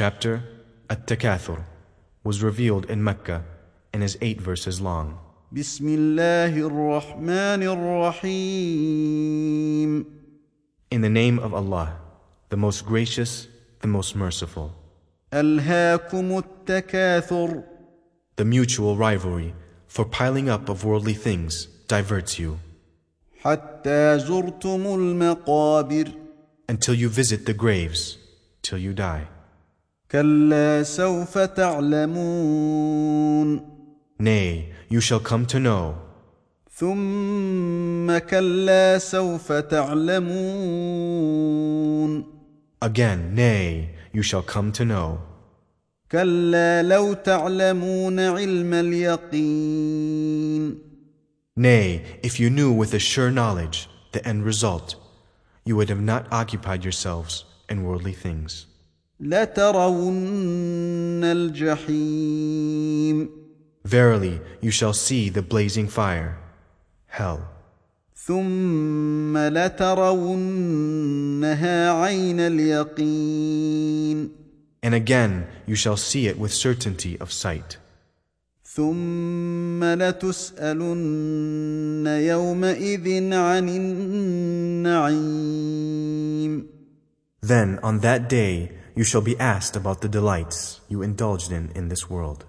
Chapter At-Takathur was revealed in Mecca and is eight verses long. بسم الله الرحمن الرحيم In the name of Allah, the most gracious, the most merciful. ألهاكم التكاثر The mutual rivalry for piling up of worldly things diverts you حتى زرتم المقابر until you visit the graves, till you die. كلا سوف تعلمون Nay, you shall come to know, ثم كلا سوف تعلمون again, nay, you shall come to know. كلا لو تعلمون علم اليقين Nay, if you knew with a sure knowledge the end result, you would have not occupied yourselves in worldly things. لترون الجحيم Verily, you shall see the blazing fire, hell. ثم لترونها عين اليقين And again, you shall see it with certainty of sight. ثم لتسالن يومئذ عن النعيم Then, on that day, you shall be asked about the delights you indulged in in this world.